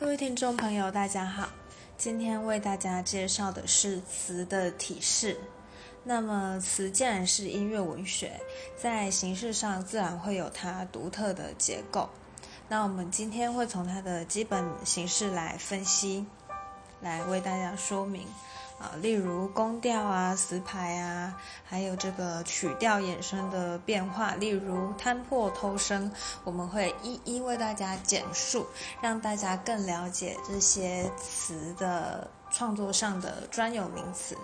各位听众朋友，大家好。今天为大家介绍的是词的体式。那么，词既然是音乐文学，在形式上自然会有它独特的结构。那我们今天会从它的基本形式来分析，来为大家说明。啊，例如宫调啊、词牌啊，还有这个曲调衍生的变化，例如摊破偷生，我们会一一为大家简述，让大家更了解这些词的创作上的专有名词。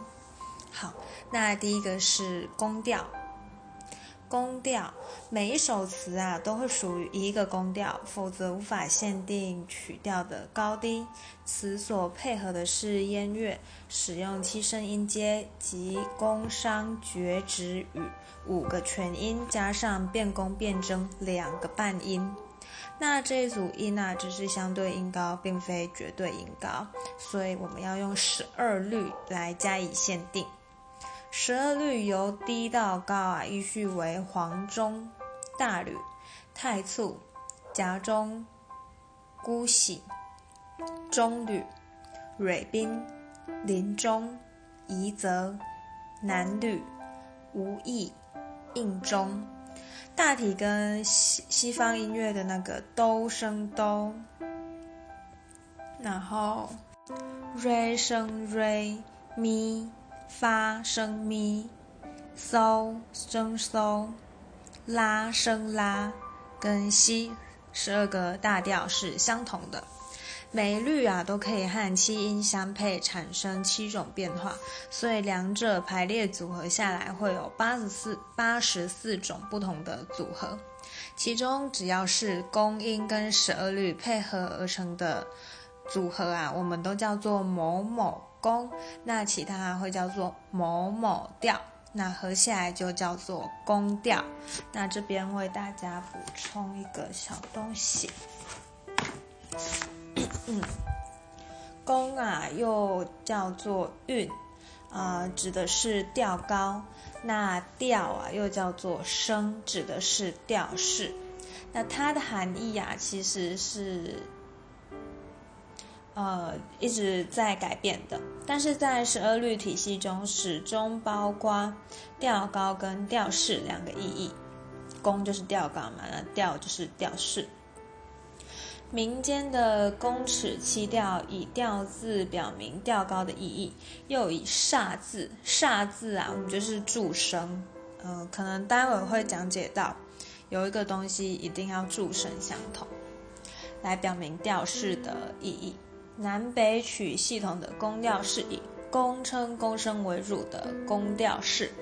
好，那第一个是宫调。宫调，每一首词啊都会属于一个宫调，否则无法限定曲调的高低。词所配合的是音乐，使用七声音阶及宫商角徵羽五个全音，加上变宫变征两个半音。那这一组音啊，只是相对音高，并非绝对音高，所以我们要用十二律来加以限定。十二律由低到高啊，依序为黄钟、大吕、太簇、夹钟、姑喜、中吕、蕊宾、林钟、夷则、南吕、无意、应钟。大体跟西西方音乐的那个哆声哆，然后瑞升瑞咪。发声咪，嗦声嗦，拉声拉，跟西十二个大调是相同的。每律啊都可以和七音相配，产生七种变化，所以两者排列组合下来会有八十四八十四种不同的组合。其中只要是宫音跟十二律配合而成的组合啊，我们都叫做某某。宫，那其他会叫做某某调，那合起来就叫做宫调。那这边为大家补充一个小东西，宫啊又叫做韵，啊指的是调高；那调啊又叫做声，指的是调式。那它的含义啊其实是。呃，一直在改变的，但是在十二律体系中，始终包括调高跟调式两个意义。宫就是调高嘛，那调就是调式。民间的宫尺七调以调字表明调高的意义，又以煞字，煞字啊，我们就是助声。呃，可能待会会讲解到，有一个东西一定要助声相同，来表明调式的意义。南北曲系统的宫调是以宫称宫声为主的宫调式，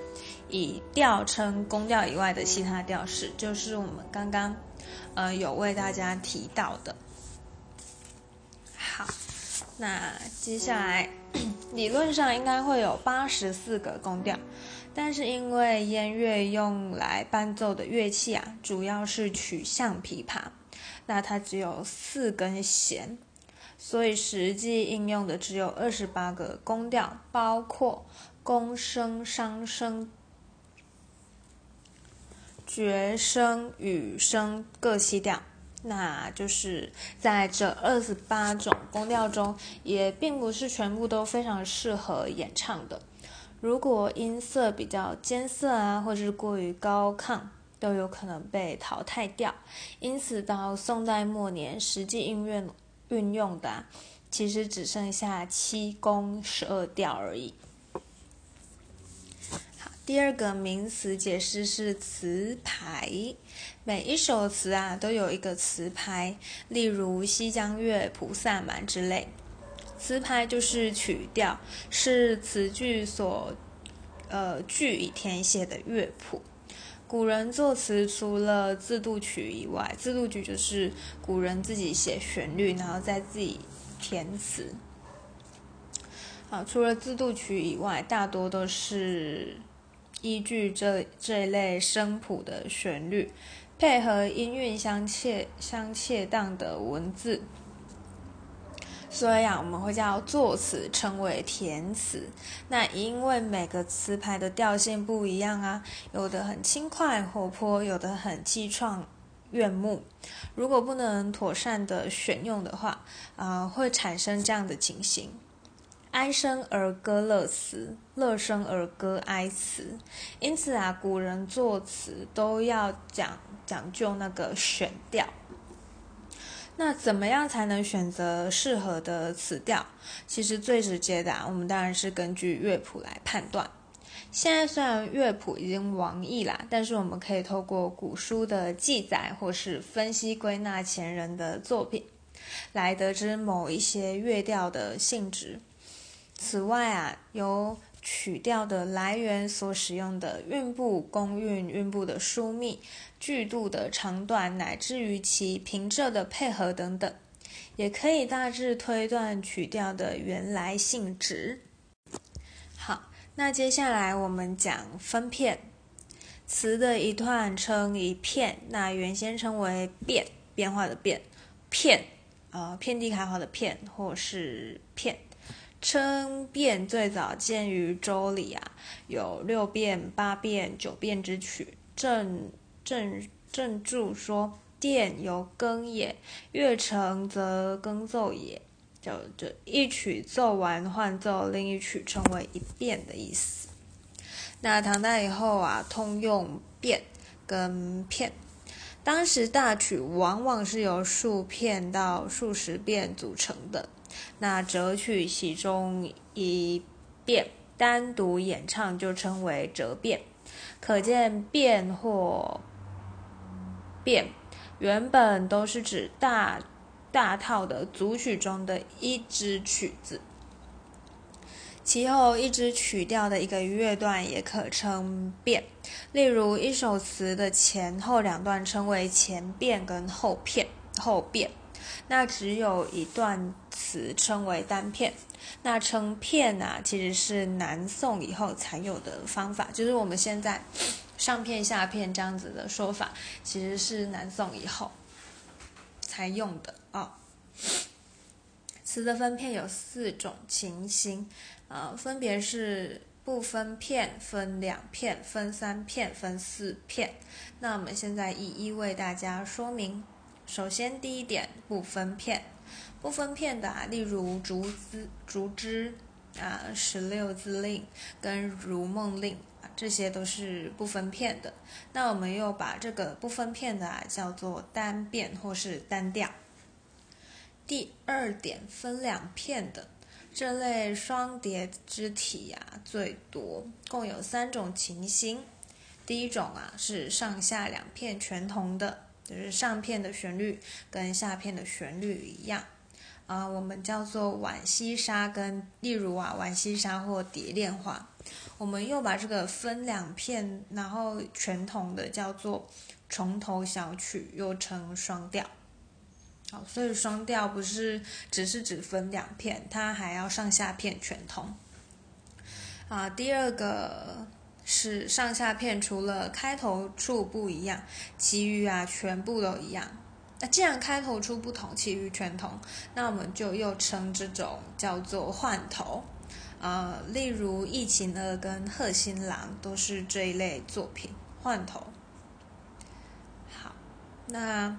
以调称宫调以外的其他调式，就是我们刚刚呃有为大家提到的。好，那接下来 理论上应该会有八十四个宫调，但是因为音乐用来伴奏的乐器啊，主要是曲项琵琶，那它只有四根弦。所以实际应用的只有二十八个宫调，包括宫声、商声、角声、羽声各七调。那就是在这二十八种宫调中，也并不是全部都非常适合演唱的。如果音色比较尖涩啊，或者是过于高亢，都有可能被淘汰掉。因此，到宋代末年，实际音乐。运用的其实只剩下七宫十二调而已。好，第二个名词解释是词牌。每一首词啊都有一个词牌，例如《西江月》《菩萨蛮》之类。词牌就是曲调，是词句所呃句以填写的乐谱。古人作词除了自度曲以外，自度曲就是古人自己写旋律，然后再自己填词。好，除了自度曲以外，大多都是依据这这一类声谱的旋律，配合音韵相切相切当的文字。所以啊，我们会叫作词称为填词。那因为每个词牌的调性不一样啊，有的很轻快活泼，有的很气怆怨目。如果不能妥善的选用的话，啊，会产生这样的情形：哀声而歌乐词，乐声而歌哀词。因此啊，古人作词都要讲讲究那个选调。那怎么样才能选择适合的词调？其实最直接的，啊我们当然是根据乐谱来判断。现在虽然乐谱已经亡佚啦，但是我们可以透过古书的记载，或是分析归纳前人的作品，来得知某一些乐调的性质。此外啊，由曲调的来源所使用的韵部、公韵、韵部的疏密、句度的长短，乃至于其平仄的配合等等，也可以大致推断曲调的原来性质。好，那接下来我们讲分片。词的一段称一片，那原先称为变，变化的变，片，呃，遍地开花的片，或是片。称变最早见于《周礼》啊，有六变、八变、九变之曲。正正正注说：“电由更也，乐成则更奏也。”就就一曲奏完换奏另一曲，称为一变的意思。那唐代以后啊，通用变跟片。当时大曲往往是由数片到数十变组成的。那折曲其中一变单独演唱就称为折变，可见变或变原本都是指大大套的组曲中的一支曲子，其后一支曲调的一个乐段也可称变。例如一首词的前后两段称为前变跟后片后变。那只有一段词称为单片，那称片啊，其实是南宋以后才有的方法，就是我们现在上片下片这样子的说法，其实是南宋以后才用的啊。词的分片有四种情形，呃，分别是不分片、分两片、分三片、分四片。那我们现在一一为大家说明。首先，第一点不分片，不分片的啊，例如《竹枝》《竹枝》啊，《十六字令》跟《如梦令》啊，这些都是不分片的。那我们又把这个不分片的啊叫做单变或是单调。第二点，分两片的这类双叠之体呀最多，共有三种情形。第一种啊是上下两片全同的。就是上片的旋律跟下片的旋律一样，啊，我们叫做浣溪沙，跟例如啊浣溪沙或蝶恋花，我们又把这个分两片，然后全同的叫做重头小曲，又称双调。好，所以双调不是只是只分两片，它还要上下片全同。啊，第二个。是上下片除了开头处不一样，其余啊全部都一样。那既然开头处不同，其余全同，那我们就又称这种叫做换头。呃，例如《忆秦二》跟《贺新郎》都是这一类作品换头。好，那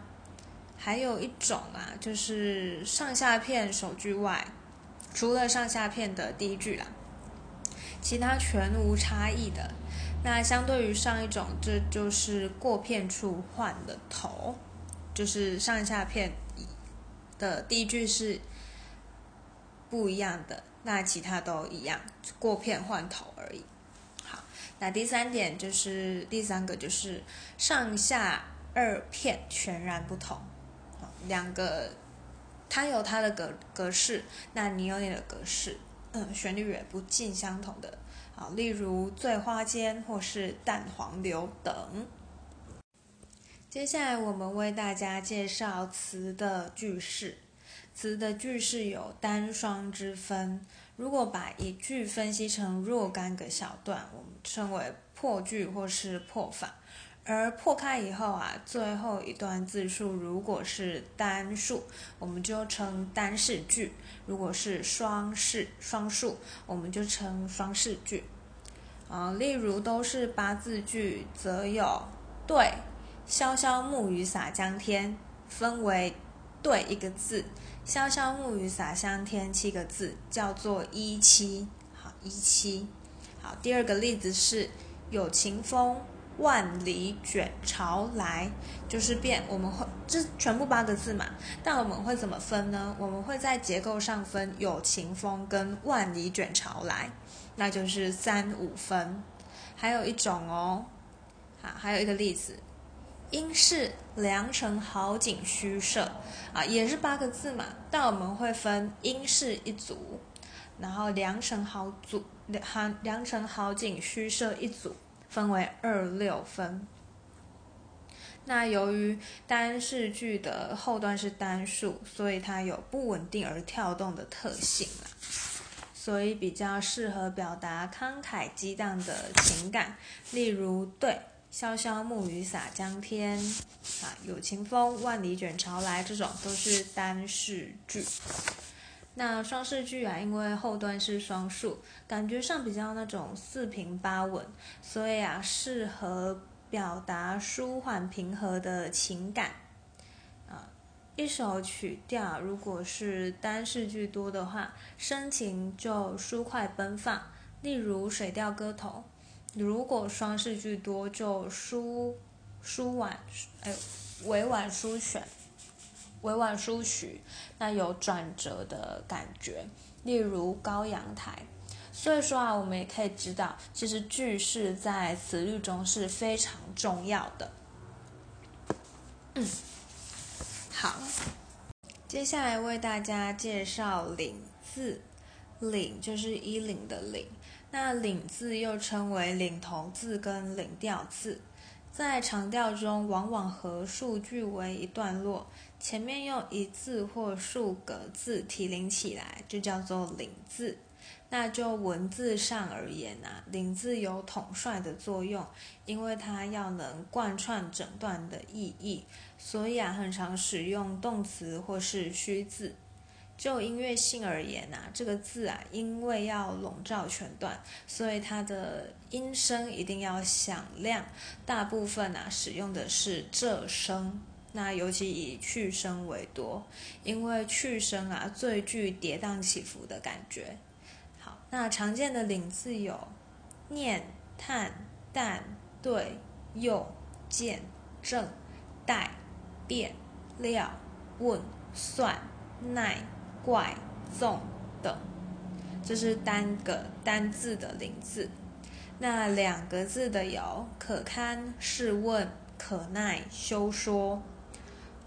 还有一种啊，就是上下片首句外，除了上下片的第一句啦。其他全无差异的，那相对于上一种，这就是过片处换的头，就是上下片的第一句是不一样的，那其他都一样，过片换头而已。好，那第三点就是第三个就是上下二片全然不同，两个它有它的格格式，那你有你的格式。嗯，旋律也不尽相同的，啊，例如《醉花间》或是《淡黄流》等。接下来我们为大家介绍词的句式。词的句式有单双之分。如果把一句分析成若干个小段，我们称为破句或是破法。而破开以后啊，最后一段字数如果是单数，我们就称单式句；如果是双式双数，我们就称双式句。啊，例如都是八字句，则有对、潇潇暮雨洒江天分为对一个字，潇潇暮雨洒江天七个字叫做一七。好，一七。好，第二个例子是有晴风万里卷潮来，就是变我们会这全部八个字嘛，但我们会怎么分呢？我们会在结构上分有晴风跟万里卷潮来，那就是三五分。还有一种哦，好，还有一个例子，应是良辰好景虚设啊，也是八个字嘛，但我们会分应是一组，然后良辰好组良良辰好景虚设一组，分为二六分。那由于单式句的后段是单数，所以它有不稳定而跳动的特性啦。所以比较适合表达慷慨激荡的情感，例如对潇潇暮雨洒江天啊，有晴风万里卷潮来这种都是单式句。那双式句啊，因为后段是双数，感觉上比较那种四平八稳，所以啊适合表达舒缓平和的情感。啊一首曲调如果是单式句多的话，深情就舒快奔放，例如《水调歌头》；如果双式句多，就舒舒婉，哎，委婉舒选，委婉舒徐，那有转折的感觉，例如《高阳台》。所以说啊，我们也可以知道，其实句式在词律中是非常重要的。嗯。好，接下来为大家介绍领字。领就是衣领的领，那领字又称为领头字跟领调字，在长调中往往和数句为一段落，前面用一字或数个字提领起来，就叫做领字。那就文字上而言啊，领字有统帅的作用，因为它要能贯穿整段的意义，所以啊，很常使用动词或是虚字。就音乐性而言啊，这个字啊，因为要笼罩全段，所以它的音声一定要响亮。大部分啊，使用的是仄声，那尤其以去声为多，因为去声啊最具跌宕起伏的感觉。好那常见的领字有念、叹、但、对、又、见、正、待、变、料、问、算、奈、怪、纵等，这是单个单字的领字。那两个字的有可堪、试问、可耐、休说。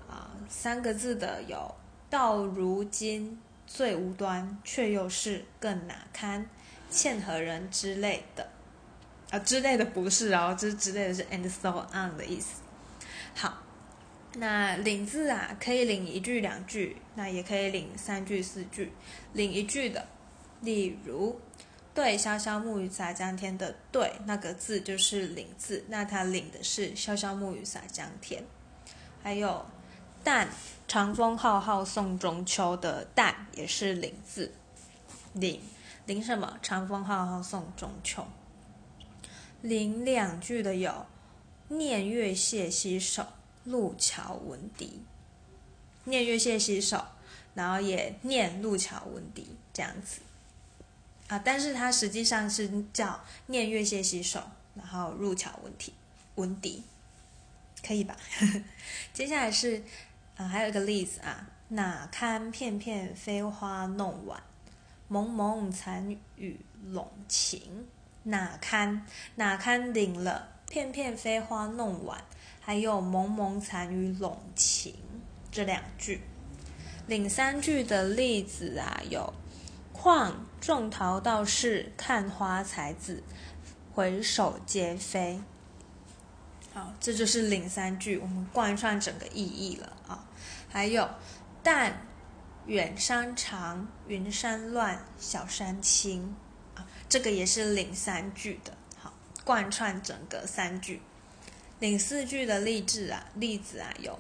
啊，三个字的有到如今。最无端，却又是更哪堪，欠何人之类的，啊之类的不是哦，这之类的是 and so on 的意思。好，那领字啊，可以领一句两句，那也可以领三句四句。领一句的，例如“对潇潇暮雨洒江天”的“对”那个字就是领字，那它领的是潇潇暮雨洒江天。还有。但长风浩浩送中秋的但也是领字，领领什么？长风浩浩送中秋。领两句的有念月榭西首，路桥闻笛。念月榭洗手，然后也念路桥闻笛这样子啊，但是它实际上是叫念月榭洗手，然后入桥闻笛，闻笛，可以吧？接下来是。啊，还有一个例子啊，哪堪片片飞花弄晚，蒙蒙残雨笼晴。哪堪哪堪领了片片飞花弄晚，还有蒙蒙残雨笼晴这两句。领三句的例子啊，有况种桃道士看花才子，回首皆非。好，这就是领三句，我们贯穿整个意义了啊。还有，但远山长，云山乱，小山青啊，这个也是领三句的。好，贯穿整个三句。领四句的例子啊，例子啊有，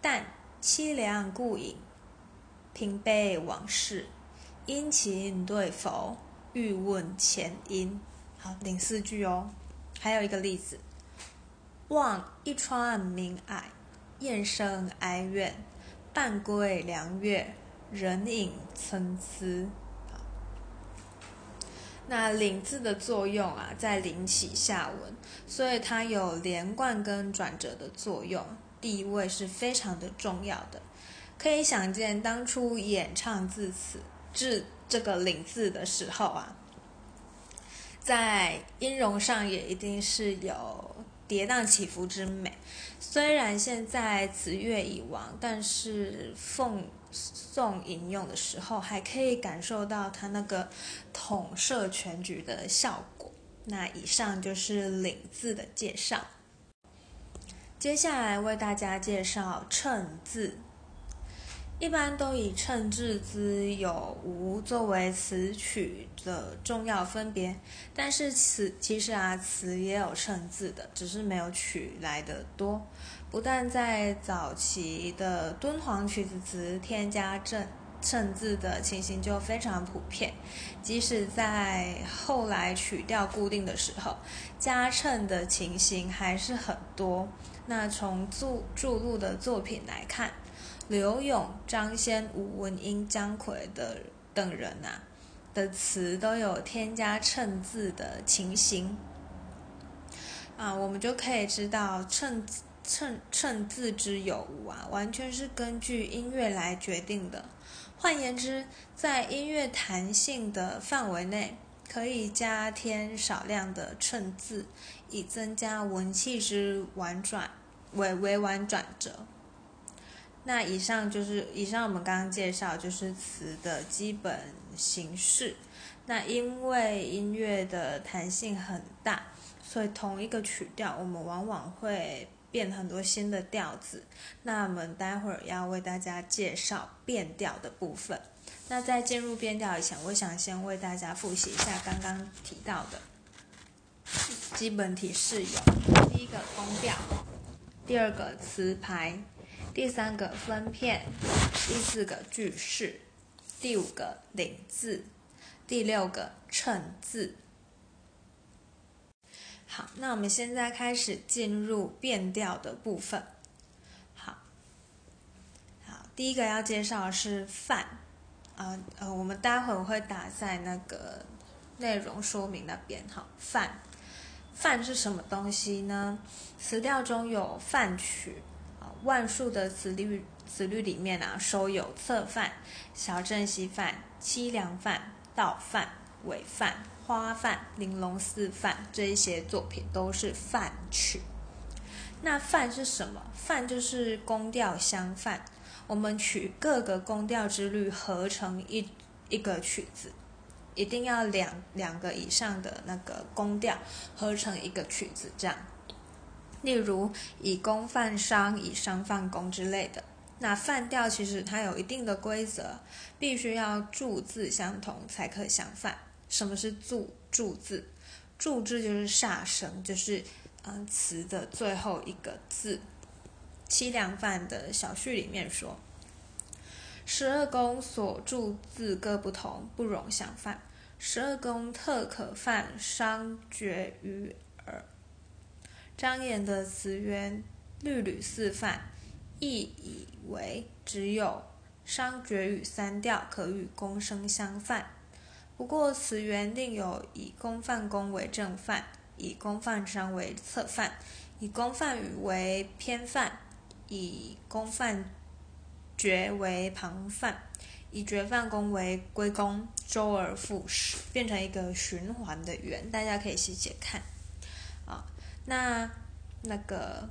但凄凉故影，平悲往事，殷勤对否，欲问前因。好，领四句哦。还有一个例子。望一川明霭，雁声哀怨，半归凉月，人影参差。那领字的作用啊，在领起下文，所以它有连贯跟转折的作用，地位是非常的重要的。可以想见，当初演唱字词至这个领字的时候啊，在音容上也一定是有跌宕起伏之美。虽然现在词乐已亡，但是奉送引用的时候，还可以感受到它那个统摄全局的效果。那以上就是领字的介绍，接下来为大家介绍称字。一般都以称字之有无作为词曲的重要分别，但是词其实啊词也有称字的，只是没有曲来的多。不但在早期的敦煌曲子词添加正称字的情形就非常普遍，即使在后来曲调固定的时候，加称的情形还是很多。那从注注录的作品来看。刘永、张先、吴文英、姜夔的等人呐的词都有添加称字的情形啊，我们就可以知道称称称字之有无啊，完全是根据音乐来决定的。换言之，在音乐弹性的范围内，可以加添少量的称字，以增加文气之婉转、委委婉转折。那以上就是以上我们刚刚介绍就是词的基本形式。那因为音乐的弹性很大，所以同一个曲调我们往往会变很多新的调子。那我们待会儿要为大家介绍变调的部分。那在进入变调以前，我想先为大家复习一下刚刚提到的基本体式有：第一个宫调，第二个词牌。第三个分片，第四个句式，第五个领字，第六个称字。好，那我们现在开始进入变调的部分。好，好，第一个要介绍的是范，啊呃，我们待会我会打在那个内容说明那边。好，范，范是什么东西呢？词调中有范曲啊。万数的词律词律里面啊，收有侧范、小镇西范、凄凉范、倒范、尾范、花范、玲珑四范这一些作品都是范曲。那范是什么？范就是宫调相范，我们取各个宫调之律合成一一个曲子，一定要两两个以上的那个宫调合成一个曲子，这样。例如以宫犯商，以商犯宫之类的。那犯调其实它有一定的规则，必须要注字相同才可相犯。什么是注注字？注字就是煞声，就是嗯词的最后一个字。凄凉犯的小序里面说：十二宫所注字各不同，不容相犯。十二宫特可犯商绝于耳。张炎的词源律吕四犯，亦以为只有商角与三调可与宫声相犯。不过词源另有以公犯公为正犯，以公犯商为侧犯，以公犯羽为偏犯，以公犯角为旁犯，以角犯公为归公，周而复始，变成一个循环的圆。大家可以细细看。啊那那个，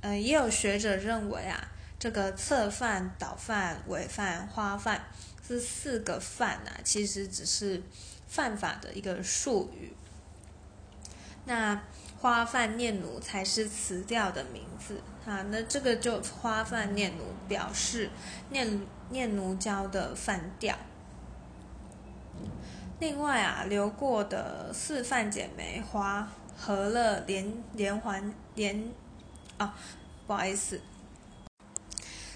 呃，也有学者认为啊，这个侧范、倒范、尾范、花范这四个范啊，其实只是犯法的一个术语。那花范念奴才是词调的名字啊。那这个就花范念奴表示念念奴娇的范调。另外啊，流过的四范剪梅花。和了连连环连啊，不好意思，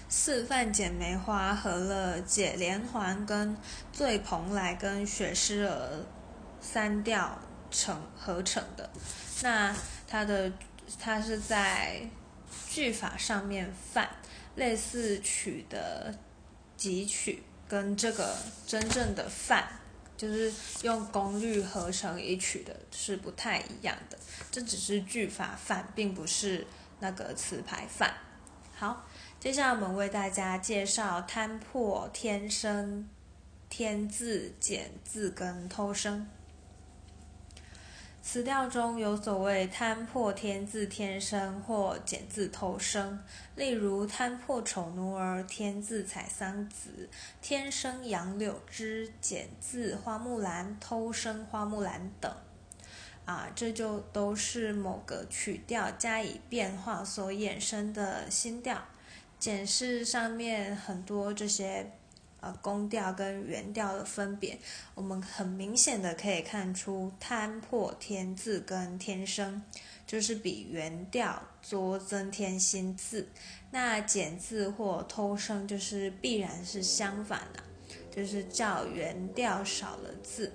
四范剪梅花和了解连环跟醉蓬莱跟雪狮儿三调成合成的，那它的它是在句法上面泛，类似曲的几曲跟这个真正的泛，就是用功率合成一曲的，是不太一样的。这只是句法泛，并不是那个词牌泛。好，接下来我们为大家介绍摊破、天生、天字、减字跟偷生。词调中有所谓摊破天字天生或减字偷生，例如摊破丑奴儿，天字采桑子，天生杨柳枝，减字花木兰，偷生花木兰等。啊，这就都是某个曲调加以变化所衍生的新调。检视上面很多这些。呃，宫调跟原调的分别，我们很明显的可以看出，摊破天字跟天生，就是比原调多增添新字；那减字或偷生，就是必然是相反的，就是较原调少了字。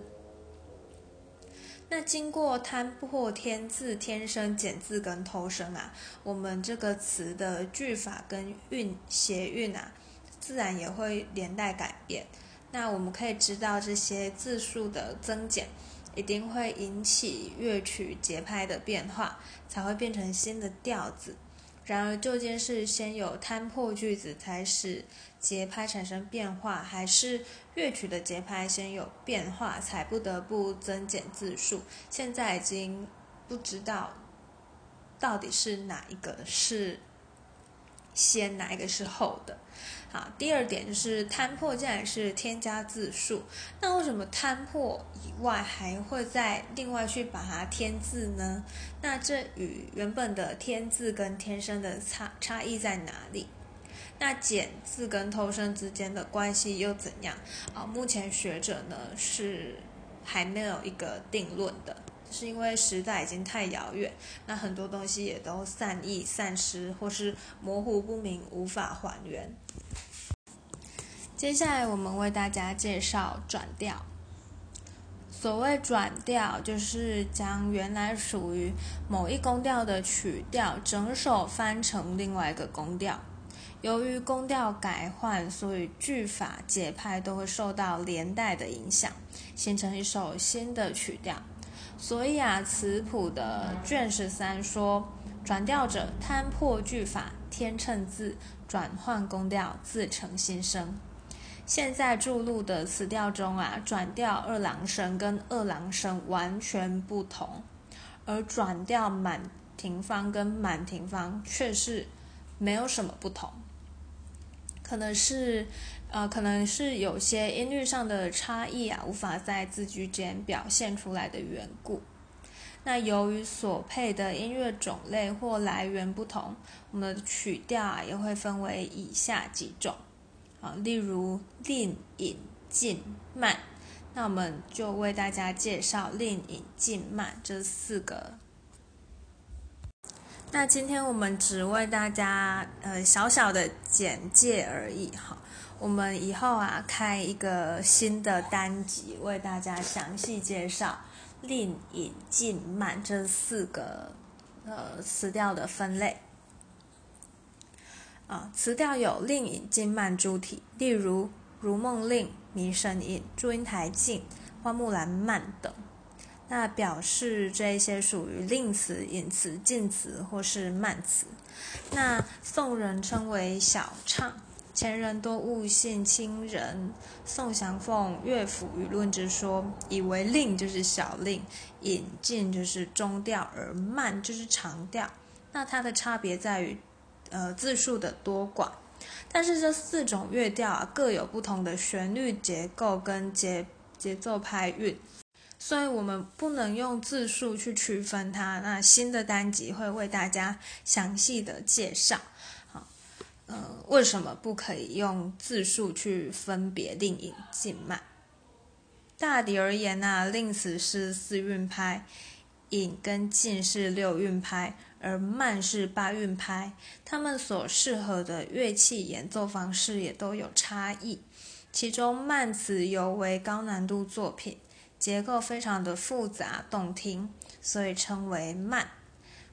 那经过摊破天字、天生、减字跟偷生啊，我们这个词的句法跟韵谐韵啊。自然也会连带改变。那我们可以知道，这些字数的增减一定会引起乐曲节拍的变化，才会变成新的调子。然而，究竟是先有摊破句子才使节拍产生变化，还是乐曲的节拍先有变化才不得不增减字数？现在已经不知道到底是哪一个是先，哪一个是后的。好，第二点就是摊破，竟然是添加字数。那为什么摊破以外还会再另外去把它添字呢？那这与原本的添字跟天生的差差异在哪里？那减字跟偷生之间的关系又怎样？啊，目前学者呢是还没有一个定论的，是因为时代已经太遥远，那很多东西也都散佚、散失，或是模糊不明，无法还原。接下来，我们为大家介绍转调。所谓转调，就是将原来属于某一宫调的曲调，整首翻成另外一个宫调。由于宫调改换，所以句法、节拍都会受到连带的影响，形成一首新的曲调。所以啊，词谱的卷十三说：“转调者，摊破句法，添衬字，转换宫调，自成新声。”现在注入的词调中啊，转调二郎声跟二郎声完全不同，而转调满庭芳跟满庭芳却是没有什么不同，可能是呃，可能是有些音律上的差异啊，无法在字句间表现出来的缘故。那由于所配的音乐种类或来源不同，我们的曲调啊也会分为以下几种。啊，例如令、引、进、慢，那我们就为大家介绍令、引、进、慢这四个。那今天我们只为大家呃小小的简介而已哈，我们以后啊开一个新的单集，为大家详细介绍令、引、进、慢这四个呃词调的分类。啊，词调有令、引、进、慢诸体，例如《如梦令》《迷神引》《祝英台进》《花木兰慢》等。那表示这一些属于令词、引词、进词或是慢词。那宋人称为小唱，前人多误信亲人宋祥凤乐府舆论之说，以为令就是小令，引进就是中调，而慢就是长调。那它的差别在于。呃，字数的多寡，但是这四种乐调啊，各有不同的旋律结构跟节节奏拍韵，所以我们不能用字数去区分它。那新的单集会为大家详细的介绍，好，呃，为什么不可以用字数去分别令引进慢？大抵而言呢，令词是四韵拍，引跟进是六韵拍。而慢是八韵拍，它们所适合的乐器演奏方式也都有差异。其中慢词尤为高难度作品，结构非常的复杂动听，所以称为慢。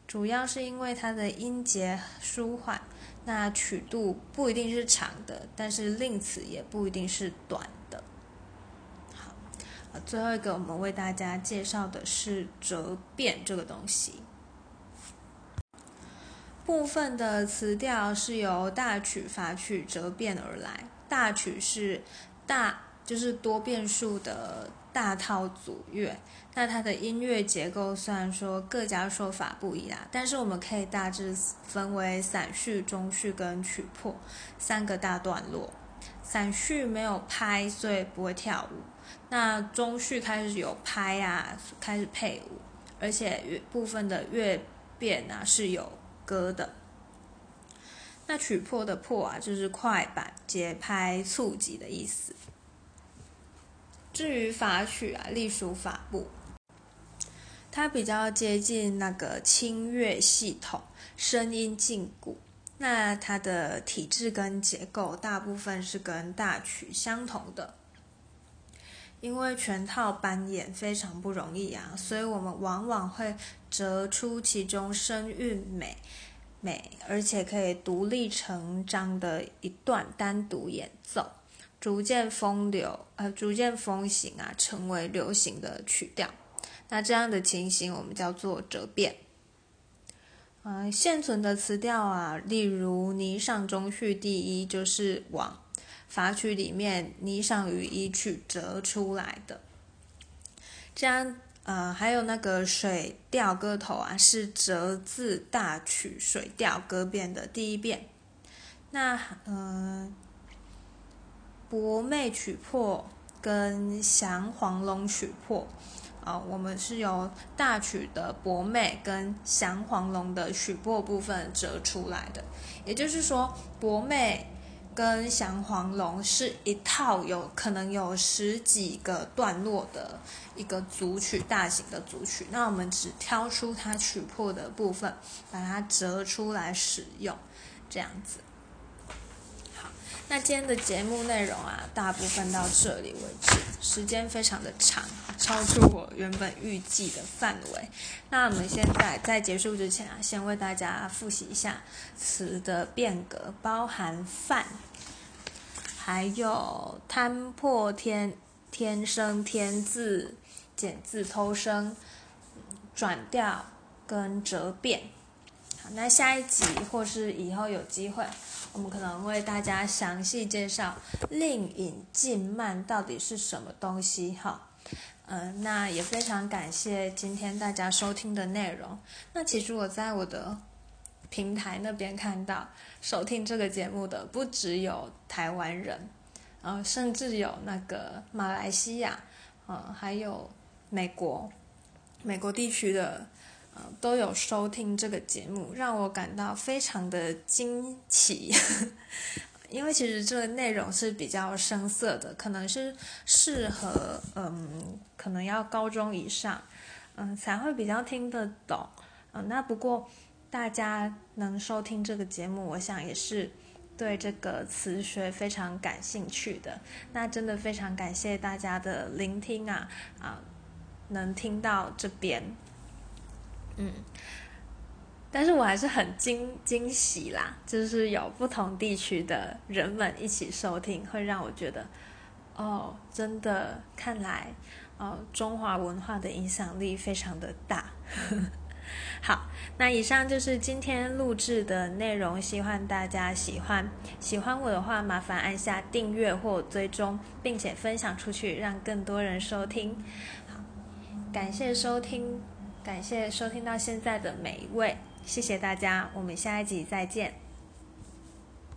主要是因为它的音节舒缓，那曲度不一定是长的，但是令词也不一定是短的。好，最后一个我们为大家介绍的是折变这个东西。部分的词调是由大曲、法曲折变而来。大曲是大，就是多变数的大套组乐。那它的音乐结构虽然说各家说法不一啦，但是我们可以大致分为散序、中序跟曲破三个大段落。散序没有拍，所以不会跳舞。那中序开始有拍啊，开始配舞，而且部分的乐变啊是有。歌的，那曲破的破啊，就是快板、节拍、促急的意思。至于法曲啊，隶属法部，它比较接近那个清乐系统，声音禁锢。那它的体质跟结构大部分是跟大曲相同的，因为全套扮演非常不容易啊，所以我们往往会。折出其中声韵美美，而且可以独立成章的一段单独演奏，逐渐风流呃，逐渐风行啊，成为流行的曲调。那这样的情形我们叫做折变。嗯，现存的词调啊，例如霓裳中序第一，就是往法曲里面霓裳羽衣曲折出来的，这样。呃，还有那个水调歌头啊，是折自大曲水调歌变的第一遍。那嗯，博媚曲破跟降黄龙曲破啊，我们是由大曲的博媚跟降黄龙的曲破部分折出来的。也就是说，博媚。跟降黄龙是一套有可能有十几个段落的一个组曲，大型的组曲。那我们只挑出它曲破的部分，把它折出来使用，这样子。那今天的节目内容啊，大部分到这里为止，时间非常的长，超出我原本预计的范围。那我们现在在结束之前啊，先为大家复习一下词的变革，包含范。还有摊破天天生天字减字偷生转调跟折变。好，那下一集或是以后有机会，我们可能为大家详细介绍令引进慢到底是什么东西。哈，嗯，那也非常感谢今天大家收听的内容。那其实我在我的。平台那边看到收听这个节目的不只有台湾人，呃，甚至有那个马来西亚，呃，还有美国，美国地区的，都有收听这个节目，让我感到非常的惊奇，因为其实这个内容是比较生涩的，可能是适合，嗯，可能要高中以上，嗯，才会比较听得懂，嗯，那不过。大家能收听这个节目，我想也是对这个词学非常感兴趣的。那真的非常感谢大家的聆听啊啊，能听到这边，嗯，但是我还是很惊惊喜啦，就是有不同地区的人们一起收听，会让我觉得，哦，真的看来，哦，中华文化的影响力非常的大。好，那以上就是今天录制的内容，希望大家喜欢。喜欢我的话，麻烦按下订阅或追踪，并且分享出去，让更多人收听。好，感谢收听，感谢收听到现在的每一位，谢谢大家，我们下一集再见。